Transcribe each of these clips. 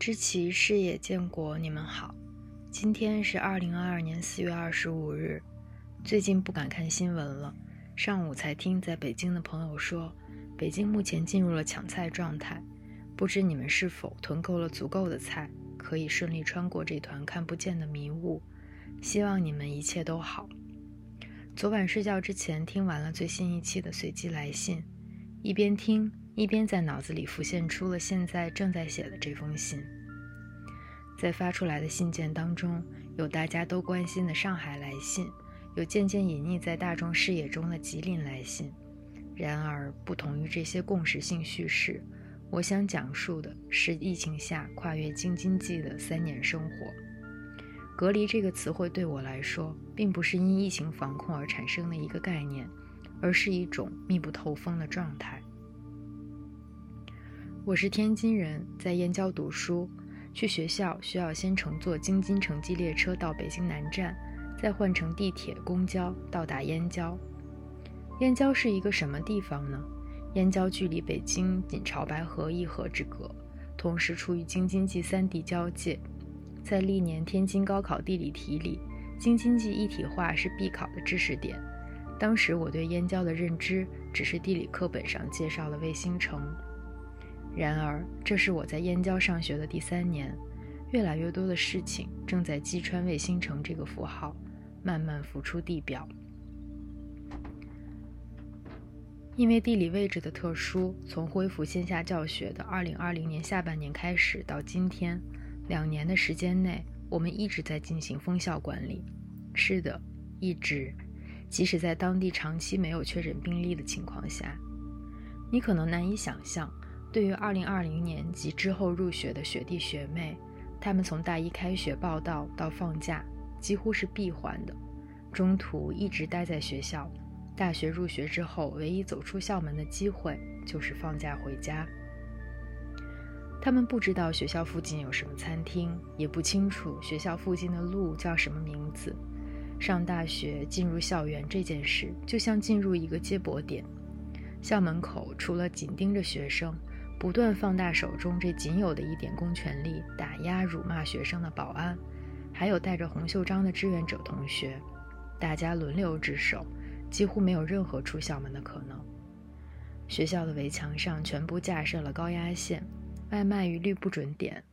知其视野建国，你们好。今天是二零二二年四月二十五日。最近不敢看新闻了，上午才听在北京的朋友说，北京目前进入了抢菜状态。不知你们是否囤够了足够的菜，可以顺利穿过这团看不见的迷雾？希望你们一切都好。昨晚睡觉之前听完了最新一期的随机来信，一边听。一边在脑子里浮现出了现在正在写的这封信，在发出来的信件当中，有大家都关心的上海来信，有渐渐隐匿在大众视野中的吉林来信。然而，不同于这些共识性叙事，我想讲述的是疫情下跨越京津冀的三年生活。隔离这个词汇对我来说，并不是因疫情防控而产生的一个概念，而是一种密不透风的状态。我是天津人，在燕郊读书。去学校需要先乘坐京津城际列车到北京南站，再换乘地铁、公交到达燕郊。燕郊是一个什么地方呢？燕郊距离北京仅朝白河一河之隔，同时处于京津冀三地交界。在历年天津高考地理题里，京津冀一体化是必考的知识点。当时我对燕郊的认知只是地理课本上介绍了卫星城。然而，这是我在燕郊上学的第三年，越来越多的事情正在击穿卫星城这个符号，慢慢浮出地表。因为地理位置的特殊，从恢复线下教学的2020年下半年开始到今天，两年的时间内，我们一直在进行封校管理。是的，一直，即使在当地长期没有确诊病例的情况下，你可能难以想象。对于2020年及之后入学的学弟学妹，他们从大一开学报到到放假，几乎是闭环的，中途一直待在学校。大学入学之后，唯一走出校门的机会就是放假回家。他们不知道学校附近有什么餐厅，也不清楚学校附近的路叫什么名字。上大学进入校园这件事，就像进入一个接驳点，校门口除了紧盯着学生。不断放大手中这仅有的一点公权力，打压、辱骂学生的保安，还有带着红袖章的志愿者同学，大家轮流值守，几乎没有任何出校门的可能。学校的围墙上全部架设了高压线，外卖一律不准点。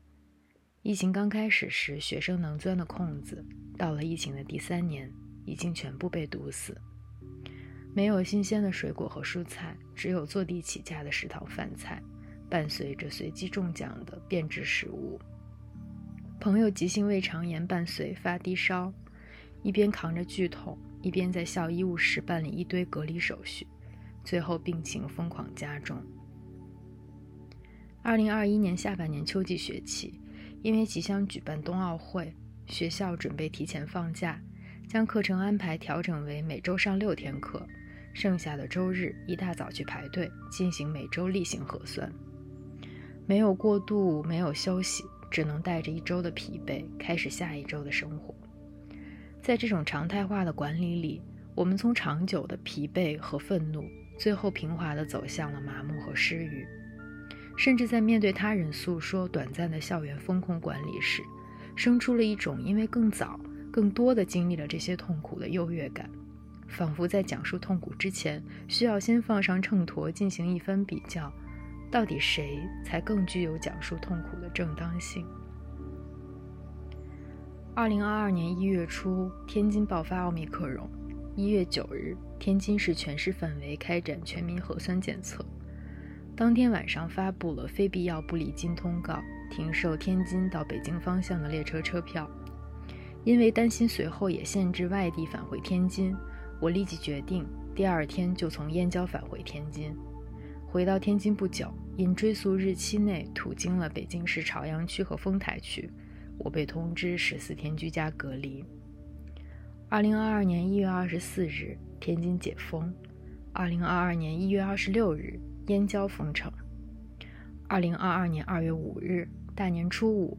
疫情刚开始时，学生能钻的空子，到了疫情的第三年，已经全部被堵死。没有新鲜的水果和蔬菜，只有坐地起价的食堂饭菜。伴随着随机中奖的变质食物，朋友急性胃肠炎伴随发低烧，一边扛着剧痛，一边在校医务室办理一堆隔离手续，最后病情疯狂加重。二零二一年下半年秋季学期，因为即将举办冬奥会，学校准备提前放假，将课程安排调整为每周上六天课，剩下的周日一大早去排队进行每周例行核酸。没有过度，没有休息，只能带着一周的疲惫开始下一周的生活。在这种常态化的管理里，我们从长久的疲惫和愤怒，最后平滑地走向了麻木和失语。甚至在面对他人诉说短暂的校园风控管理时，生出了一种因为更早、更多的经历了这些痛苦的优越感，仿佛在讲述痛苦之前，需要先放上秤砣进行一番比较。到底谁才更具有讲述痛苦的正当性？二零二二年一月初，天津爆发奥密克戎。一月九日，天津市全市范围开展全民核酸检测。当天晚上发布了非必要不离京通告，停售天津到北京方向的列车车票。因为担心随后也限制外地返回天津，我立即决定第二天就从燕郊返回天津。回到天津不久，因追溯日期内途经了北京市朝阳区和丰台区，我被通知十四天居家隔离。二零二二年一月二十四日，天津解封；二零二二年一月二十六日，燕郊封城；二零二二年二月五日，大年初五，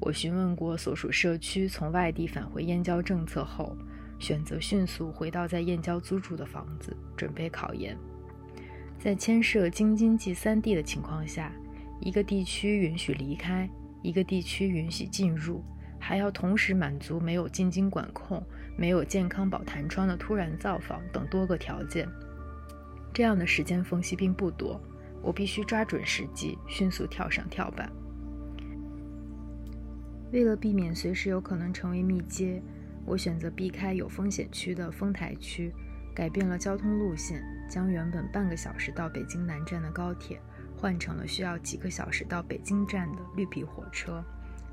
我询问过所属社区从外地返回燕郊政策后，选择迅速回到在燕郊租住的房子，准备考研。在牵涉京津冀三地的情况下，一个地区允许离开，一个地区允许进入，还要同时满足没有进京管控、没有健康宝弹窗的突然造访等多个条件。这样的时间缝隙并不多，我必须抓准时机，迅速跳上跳板。为了避免随时有可能成为密接，我选择避开有风险区的丰台区，改变了交通路线，将原本半个小时到北京南站的高铁换成了需要几个小时到北京站的绿皮火车，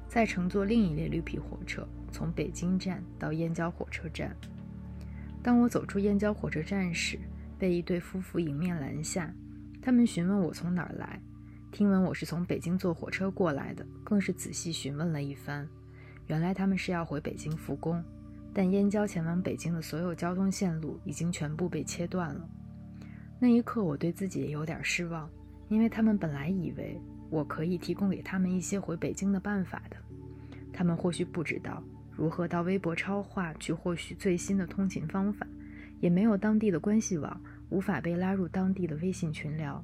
再乘坐另一列绿皮火车从北京站到燕郊火车站。当我走出燕郊火车站时，被一对夫妇迎面拦下，他们询问我从哪儿来。听闻我是从北京坐火车过来的，更是仔细询问了一番。原来他们是要回北京复工，但燕郊前往北京的所有交通线路已经全部被切断了。那一刻，我对自己也有点失望，因为他们本来以为我可以提供给他们一些回北京的办法的。他们或许不知道如何到微博超话去获取最新的通勤方法，也没有当地的关系网，无法被拉入当地的微信群聊。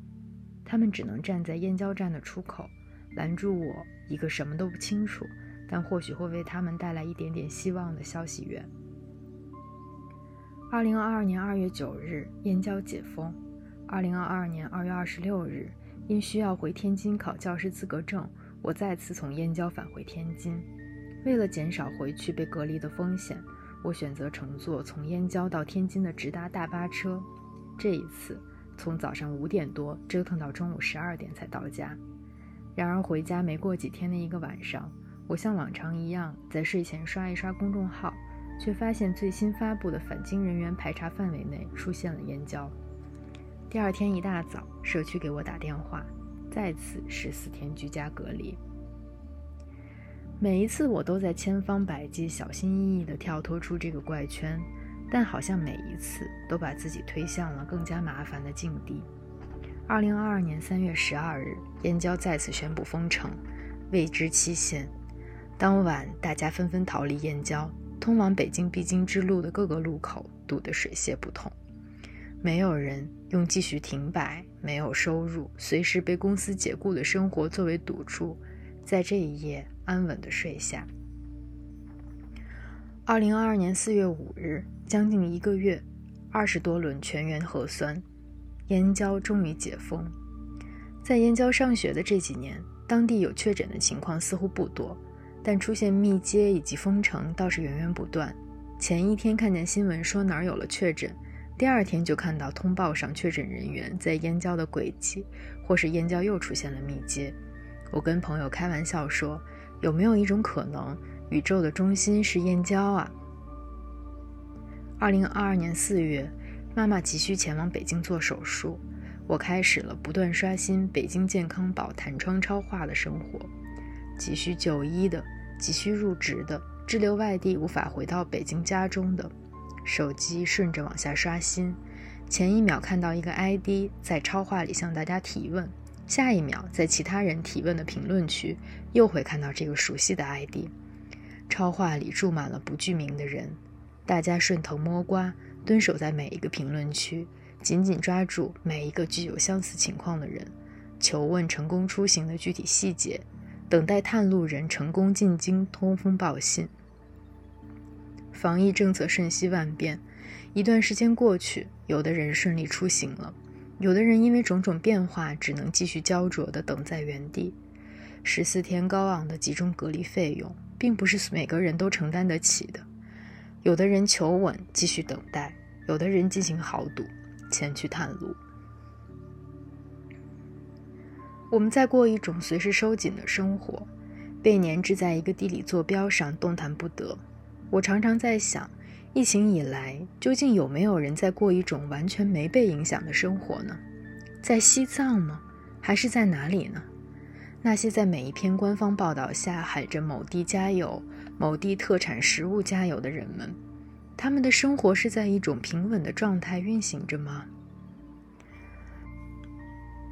他们只能站在燕郊站的出口，拦住我一个什么都不清楚，但或许会为他们带来一点点希望的消息源。二零二二年二月九日，燕郊解封。二零二二年二月二十六日，因需要回天津考教师资格证，我再次从燕郊返回天津。为了减少回去被隔离的风险，我选择乘坐从燕郊到天津的直达大巴车。这一次。从早上五点多折腾到中午十二点才到家。然而回家没过几天的一个晚上，我像往常一样在睡前刷一刷公众号，却发现最新发布的返京人员排查范围内出现了燕郊。第二天一大早，社区给我打电话，再次十四天居家隔离。每一次我都在千方百计、小心翼翼地跳脱出这个怪圈。但好像每一次都把自己推向了更加麻烦的境地。二零二二年三月十二日，燕郊再次宣布封城，未知期限。当晚，大家纷纷逃离燕郊，通往北京必经之路的各个路口堵得水泄不通。没有人用继续停摆、没有收入、随时被公司解雇的生活作为赌注，在这一夜安稳地睡下。二零二二年四月五日。将近一个月，二十多轮全员核酸，燕郊终于解封。在燕郊上学的这几年，当地有确诊的情况似乎不多，但出现密接以及封城倒是源源不断。前一天看见新闻说哪儿有了确诊，第二天就看到通报上确诊人员在燕郊的轨迹，或是燕郊又出现了密接。我跟朋友开玩笑说，有没有一种可能，宇宙的中心是燕郊啊？二零二二年四月，妈妈急需前往北京做手术，我开始了不断刷新北京健康宝弹窗超话的生活。急需就医的，急需入职的，滞留外地无法回到北京家中的，手机顺着往下刷新，前一秒看到一个 ID 在超话里向大家提问，下一秒在其他人提问的评论区又会看到这个熟悉的 ID。超话里住满了不具名的人。大家顺藤摸瓜，蹲守在每一个评论区，紧紧抓住每一个具有相似情况的人，求问成功出行的具体细节，等待探路人成功进京通风报信。防疫政策瞬息万变，一段时间过去，有的人顺利出行了，有的人因为种种变化，只能继续焦灼地等在原地。十四天高昂的集中隔离费用，并不是每个人都承担得起的。有的人求稳，继续等待；有的人进行豪赌，前去探路。我们在过一种随时收紧的生活，被粘滞在一个地理坐标上，动弹不得。我常常在想，疫情以来，究竟有没有人在过一种完全没被影响的生活呢？在西藏吗？还是在哪里呢？那些在每一篇官方报道下喊着“某地加油”。某地特产食物加油的人们，他们的生活是在一种平稳的状态运行着吗？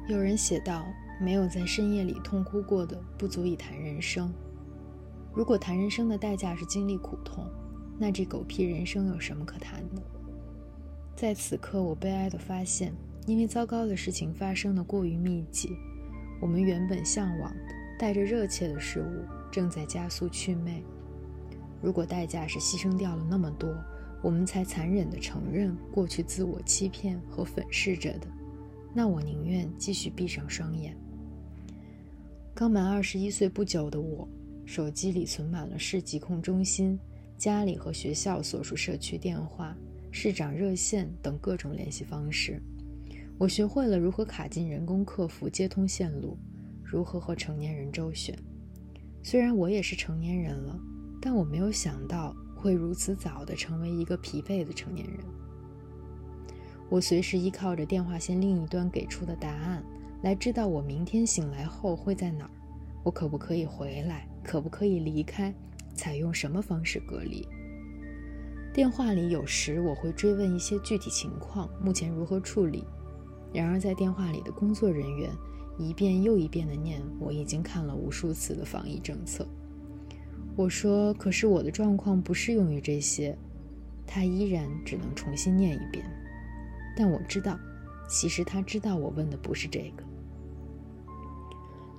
有人写道：“没有在深夜里痛哭过的，不足以谈人生。如果谈人生的代价是经历苦痛，那这狗屁人生有什么可谈的？”在此刻，我悲哀地发现，因为糟糕的事情发生的过于密集，我们原本向往的、带着热切的事物正在加速祛魅。如果代价是牺牲掉了那么多，我们才残忍地承认过去自我欺骗和粉饰着的，那我宁愿继续闭上双眼。刚满二十一岁不久的我，手机里存满了市疾控中心、家里和学校所属社区电话、市长热线等各种联系方式。我学会了如何卡进人工客服接通线路，如何和成年人周旋。虽然我也是成年人了，但我没有想到会如此早的成为一个疲惫的成年人。我随时依靠着电话线另一端给出的答案，来知道我明天醒来后会在哪儿，我可不可以回来，可不可以离开，采用什么方式隔离。电话里有时我会追问一些具体情况，目前如何处理。然而，在电话里的工作人员一遍又一遍地念我已经看了无数次的防疫政策。我说：“可是我的状况不适用于这些。”他依然只能重新念一遍。但我知道，其实他知道我问的不是这个。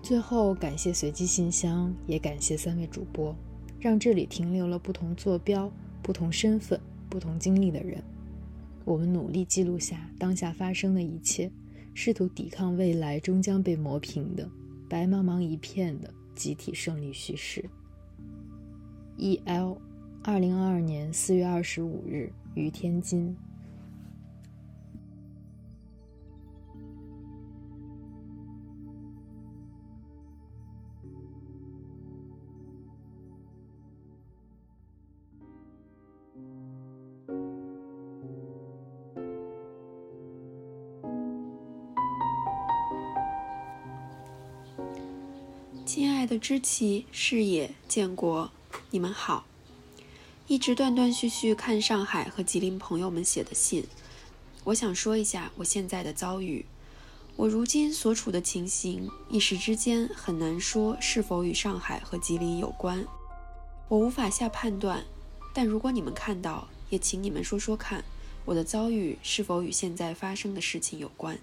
最后，感谢随机信箱，也感谢三位主播，让这里停留了不同坐标、不同身份、不同经历的人。我们努力记录下当下发生的一切，试图抵抗未来终将被磨平的白茫茫一片的集体胜利叙事。E.L. 二零二二年四月二十五日于天津。知其、视野、建国，你们好！一直断断续续看上海和吉林朋友们写的信，我想说一下我现在的遭遇。我如今所处的情形，一时之间很难说是否与上海和吉林有关，我无法下判断。但如果你们看到，也请你们说说看，我的遭遇是否与现在发生的事情有关。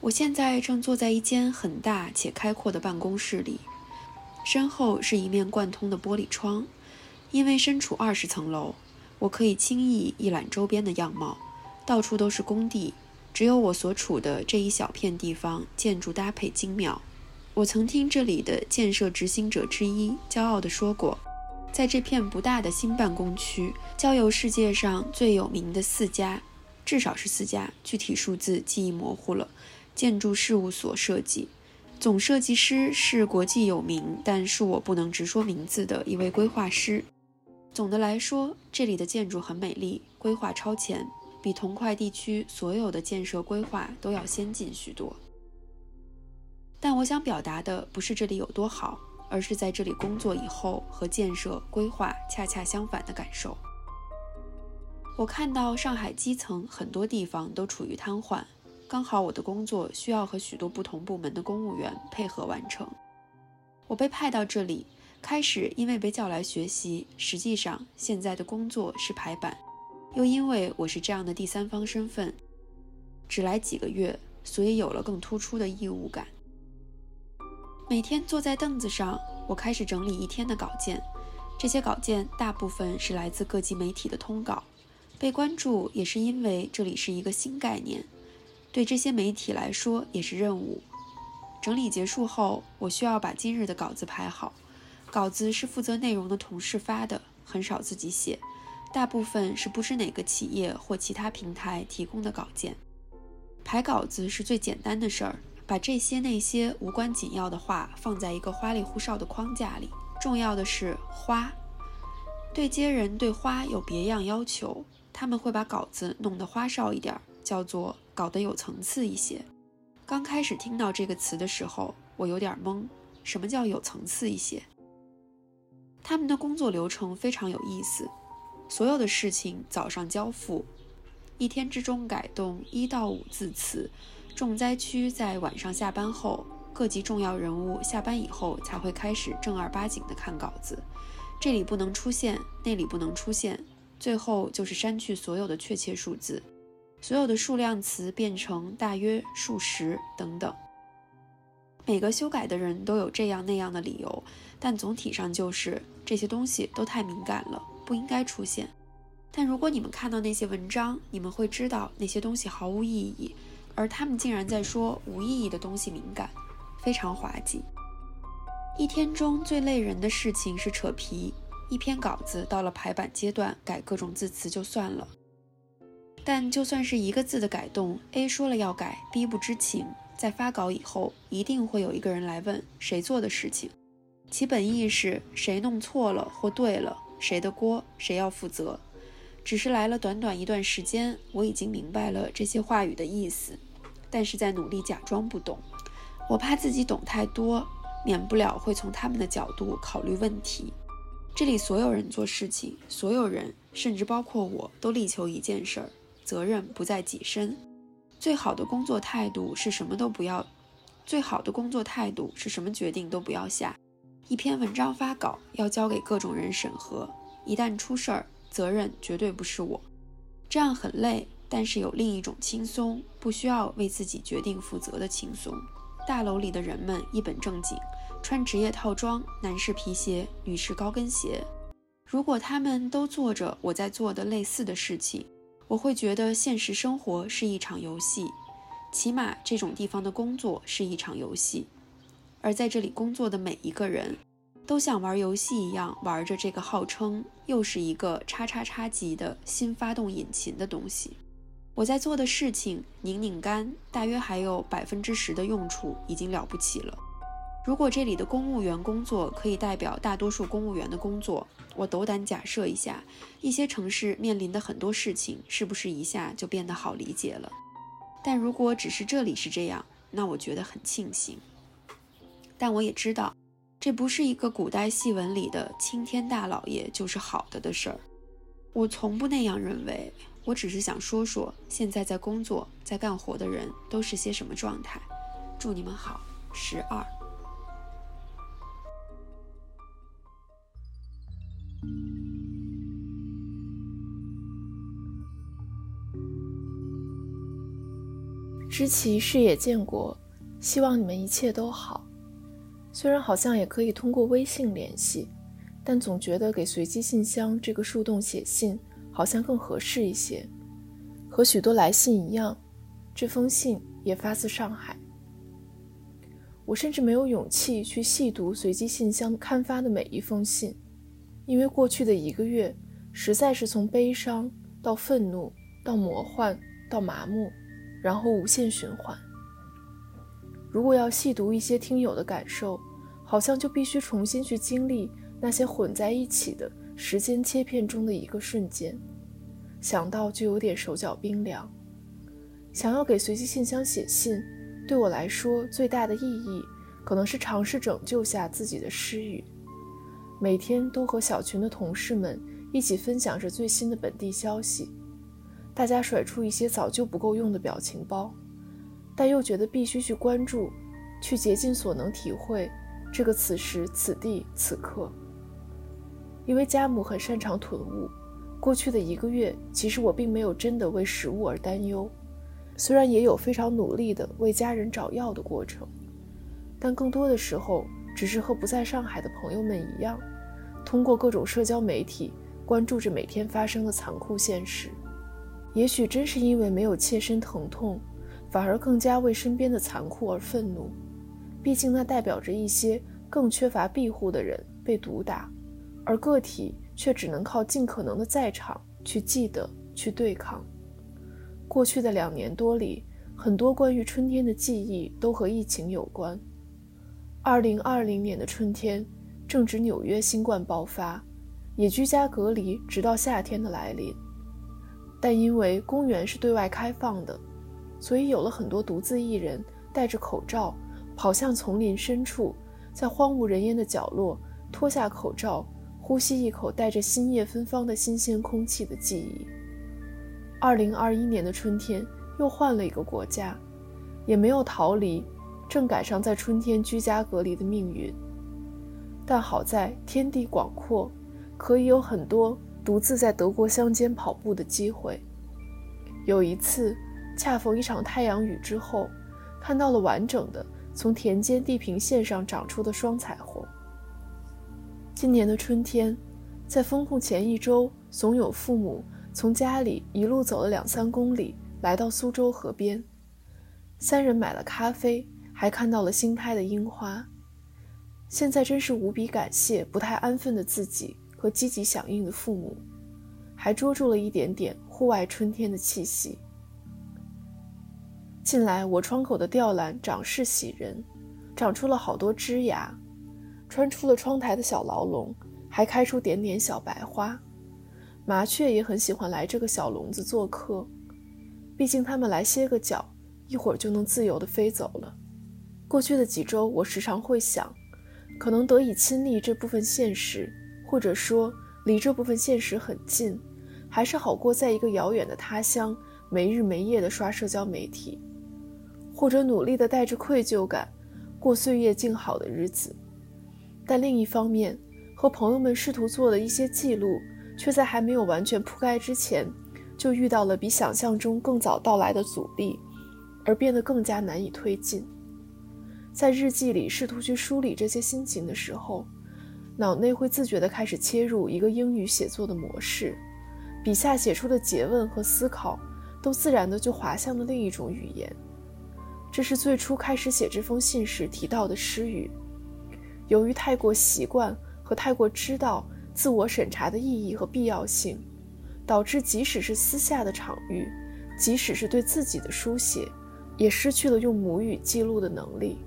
我现在正坐在一间很大且开阔的办公室里，身后是一面贯通的玻璃窗。因为身处二十层楼，我可以轻易一览周边的样貌。到处都是工地，只有我所处的这一小片地方建筑搭配精妙。我曾听这里的建设执行者之一骄傲地说过，在这片不大的新办公区，交由世界上最有名的四家，至少是四家，具体数字记忆模糊了。建筑事务所设计，总设计师是国际有名，但恕我不能直说名字的一位规划师。总的来说，这里的建筑很美丽，规划超前，比同块地区所有的建设规划都要先进许多。但我想表达的不是这里有多好，而是在这里工作以后和建设规划恰恰相反的感受。我看到上海基层很多地方都处于瘫痪。刚好我的工作需要和许多不同部门的公务员配合完成。我被派到这里，开始因为被叫来学习，实际上现在的工作是排版。又因为我是这样的第三方身份，只来几个月，所以有了更突出的义务感。每天坐在凳子上，我开始整理一天的稿件。这些稿件大部分是来自各级媒体的通稿，被关注也是因为这里是一个新概念。对这些媒体来说也是任务。整理结束后，我需要把今日的稿子排好。稿子是负责内容的同事发的，很少自己写，大部分是不知哪个企业或其他平台提供的稿件。排稿子是最简单的事儿，把这些那些无关紧要的话放在一个花里胡哨的框架里。重要的是花。对接人对花有别样要求，他们会把稿子弄得花哨一点，叫做。搞得有层次一些。刚开始听到这个词的时候，我有点懵。什么叫有层次一些？他们的工作流程非常有意思，所有的事情早上交付，一天之中改动一到五字词。重灾区在晚上下班后，各级重要人物下班以后才会开始正儿八经的看稿子。这里不能出现，那里不能出现，最后就是删去所有的确切数字。所有的数量词变成大约、数十等等。每个修改的人都有这样那样的理由，但总体上就是这些东西都太敏感了，不应该出现。但如果你们看到那些文章，你们会知道那些东西毫无意义，而他们竟然在说无意义的东西敏感，非常滑稽。一天中最累人的事情是扯皮，一篇稿子到了排版阶段，改各种字词就算了，但就算是一个字的改动，A 说了要改，B 不知情。在发稿以后，一定会有一个人来问谁做的事情，其本意是谁弄错了或对了，谁的锅，谁要负责。只是来了短短一段时间，我已经明白了这些话语的意思，但是在努力假装不懂。我怕自己懂太多，免不了会从他们的角度考虑问题。这里所有人做事情，所有人，甚至包括我都力求一件事儿：责任不在己身。最好的工作态度是什么都不要，最好的工作态度是什么决定都不要下。一篇文章发稿要交给各种人审核，一旦出事儿，责任绝对不是我。这样很累，但是有另一种轻松，不需要为自己决定负责的轻松。大楼里的人们一本正经，穿职业套装，男士皮鞋，女士高跟鞋。如果他们都做着我在做的类似的事情。我会觉得现实生活是一场游戏，起码这种地方的工作是一场游戏，而在这里工作的每一个人，都像玩游戏一样玩着这个号称又是一个叉叉叉级的新发动引擎的东西。我在做的事情，拧拧干，大约还有百分之十的用处，已经了不起了。如果这里的公务员工作可以代表大多数公务员的工作，我斗胆假设一下，一些城市面临的很多事情是不是一下就变得好理解了？但如果只是这里是这样，那我觉得很庆幸。但我也知道，这不是一个古代戏文里的青天大老爷就是好的的事儿。我从不那样认为。我只是想说说，现在在工作、在干活的人都是些什么状态。祝你们好，十二。知其视野见国，希望你们一切都好。虽然好像也可以通过微信联系，但总觉得给随机信箱这个树洞写信好像更合适一些。和许多来信一样，这封信也发自上海。我甚至没有勇气去细读随机信箱刊发的每一封信，因为过去的一个月实在是从悲伤到愤怒到魔幻到麻木。然后无限循环。如果要细读一些听友的感受，好像就必须重新去经历那些混在一起的时间切片中的一个瞬间，想到就有点手脚冰凉。想要给随机信箱写信，对我来说最大的意义，可能是尝试拯救下自己的失语。每天都和小群的同事们一起分享着最新的本地消息。大家甩出一些早就不够用的表情包，但又觉得必须去关注，去竭尽所能体会这个此时此地此刻。因为家母很擅长囤物，过去的一个月，其实我并没有真的为食物而担忧，虽然也有非常努力的为家人找药的过程，但更多的时候，只是和不在上海的朋友们一样，通过各种社交媒体关注着每天发生的残酷现实。也许真是因为没有切身疼痛，反而更加为身边的残酷而愤怒。毕竟那代表着一些更缺乏庇护的人被毒打，而个体却只能靠尽可能的在场去记得、去对抗。过去的两年多里，很多关于春天的记忆都和疫情有关。二零二零年的春天，正值纽约新冠爆发，也居家隔离，直到夏天的来临。但因为公园是对外开放的，所以有了很多独自一人戴着口罩跑向丛林深处，在荒无人烟的角落脱下口罩，呼吸一口带着新叶芬芳的新鲜空气的记忆。二零二一年的春天又换了一个国家，也没有逃离，正赶上在春天居家隔离的命运。但好在天地广阔，可以有很多。独自在德国乡间跑步的机会，有一次，恰逢一场太阳雨之后，看到了完整的从田间地平线上长出的双彩虹。今年的春天，在封控前一周，怂恿父母从家里一路走了两三公里，来到苏州河边。三人买了咖啡，还看到了新开的樱花。现在真是无比感谢不太安分的自己和积极响应的父母，还捉住了一点点户外春天的气息。近来我窗口的吊兰长势喜人，长出了好多枝芽。穿出了窗台的小牢笼，还开出点点小白花。麻雀也很喜欢来这个小笼子做客，毕竟它们来歇个脚，一会儿就能自由地飞走了。过去的几周，我时常会想，可能得以亲历这部分现实，或者说离这部分现实很近，还是好过在一个遥远的他乡没日没夜地刷社交媒体，或者努力地带着愧疚感过岁月静好的日子。但另一方面，和朋友们试图做的一些记录，却在还没有完全铺盖之前，就遇到了比想象中更早到来的阻力，而变得更加难以推进。在日记里试图去梳理这些心情的时候，脑内会自觉地开始切入一个英语写作的模式，笔下写出的诘问和思考，都自然地就滑向了另一种语言。这是最初开始写这封信时提到的失语。由于太过习惯和太过知道自我审查的意义和必要性，导致即使是私下的场域，即使是对自己的书写，也失去了用母语记录的能力。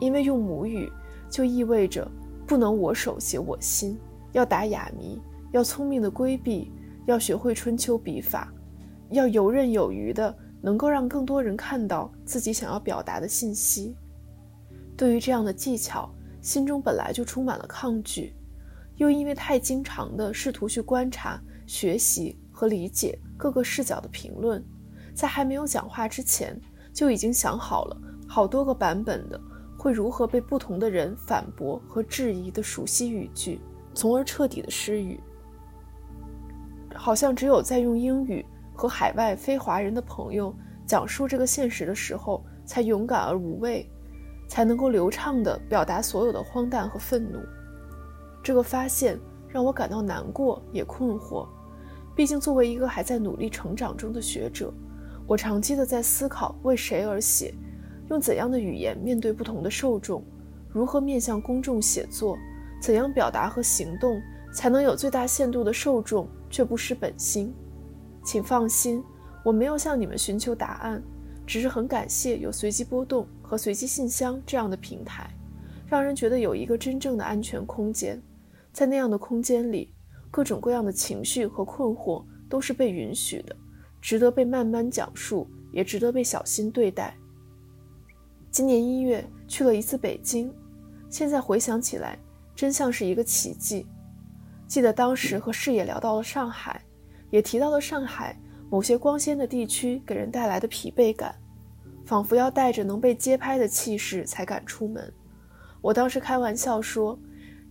因为用母语就意味着不能我手写我心，要打哑谜，要聪明的规避，要学会春秋笔法，要游刃有余的能够让更多人看到自己想要表达的信息。对于这样的技巧。心中本来就充满了抗拒，又因为太经常的试图去观察、学习和理解各个视角的评论，在还没有讲话之前，就已经想好了好多个版本的会如何被不同的人反驳和质疑的熟悉语句，从而彻底的失语。好像只有在用英语和海外非华人的朋友讲述这个现实的时候，才勇敢而无畏。才能够流畅地表达所有的荒诞和愤怒。这个发现让我感到难过，也困惑。毕竟，作为一个还在努力成长中的学者，我长期的在思考为谁而写，用怎样的语言面对不同的受众，如何面向公众写作，怎样表达和行动才能有最大限度的受众却不失本心。请放心，我没有向你们寻求答案。只是很感谢有随机波动和随机信箱这样的平台，让人觉得有一个真正的安全空间。在那样的空间里，各种各样的情绪和困惑都是被允许的，值得被慢慢讲述，也值得被小心对待。今年一月去了一次北京，现在回想起来，真像是一个奇迹。记得当时和视野聊到了上海，也提到了上海。某些光鲜的地区给人带来的疲惫感，仿佛要带着能被街拍的气势才敢出门。我当时开玩笑说，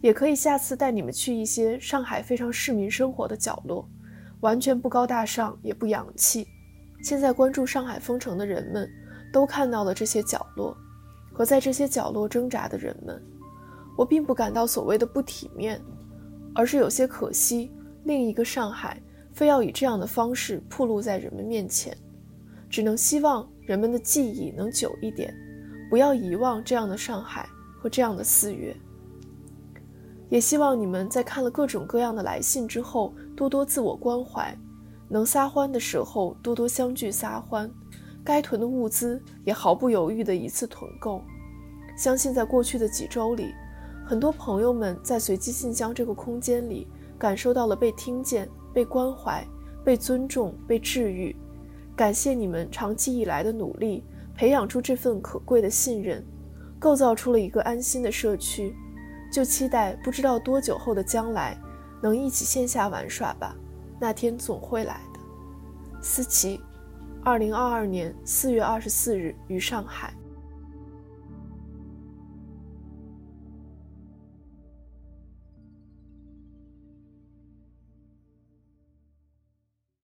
也可以下次带你们去一些上海非常市民生活的角落，完全不高大上也不洋气。现在关注上海封城的人们，都看到了这些角落和在这些角落挣扎的人们。我并不感到所谓的不体面，而是有些可惜。另一个上海。非要以这样的方式暴露在人们面前，只能希望人们的记忆能久一点，不要遗忘这样的上海和这样的四月。也希望你们在看了各种各样的来信之后，多多自我关怀，能撒欢的时候多多相聚撒欢，该囤的物资也毫不犹豫地一次囤够。相信在过去的几周里，很多朋友们在随机信箱这个空间里感受到了被听见。被关怀、被尊重、被治愈，感谢你们长期以来的努力，培养出这份可贵的信任，构造出了一个安心的社区。就期待不知道多久后的将来，能一起线下玩耍吧，那天总会来的。思琪，二零二二年四月二十四日于上海。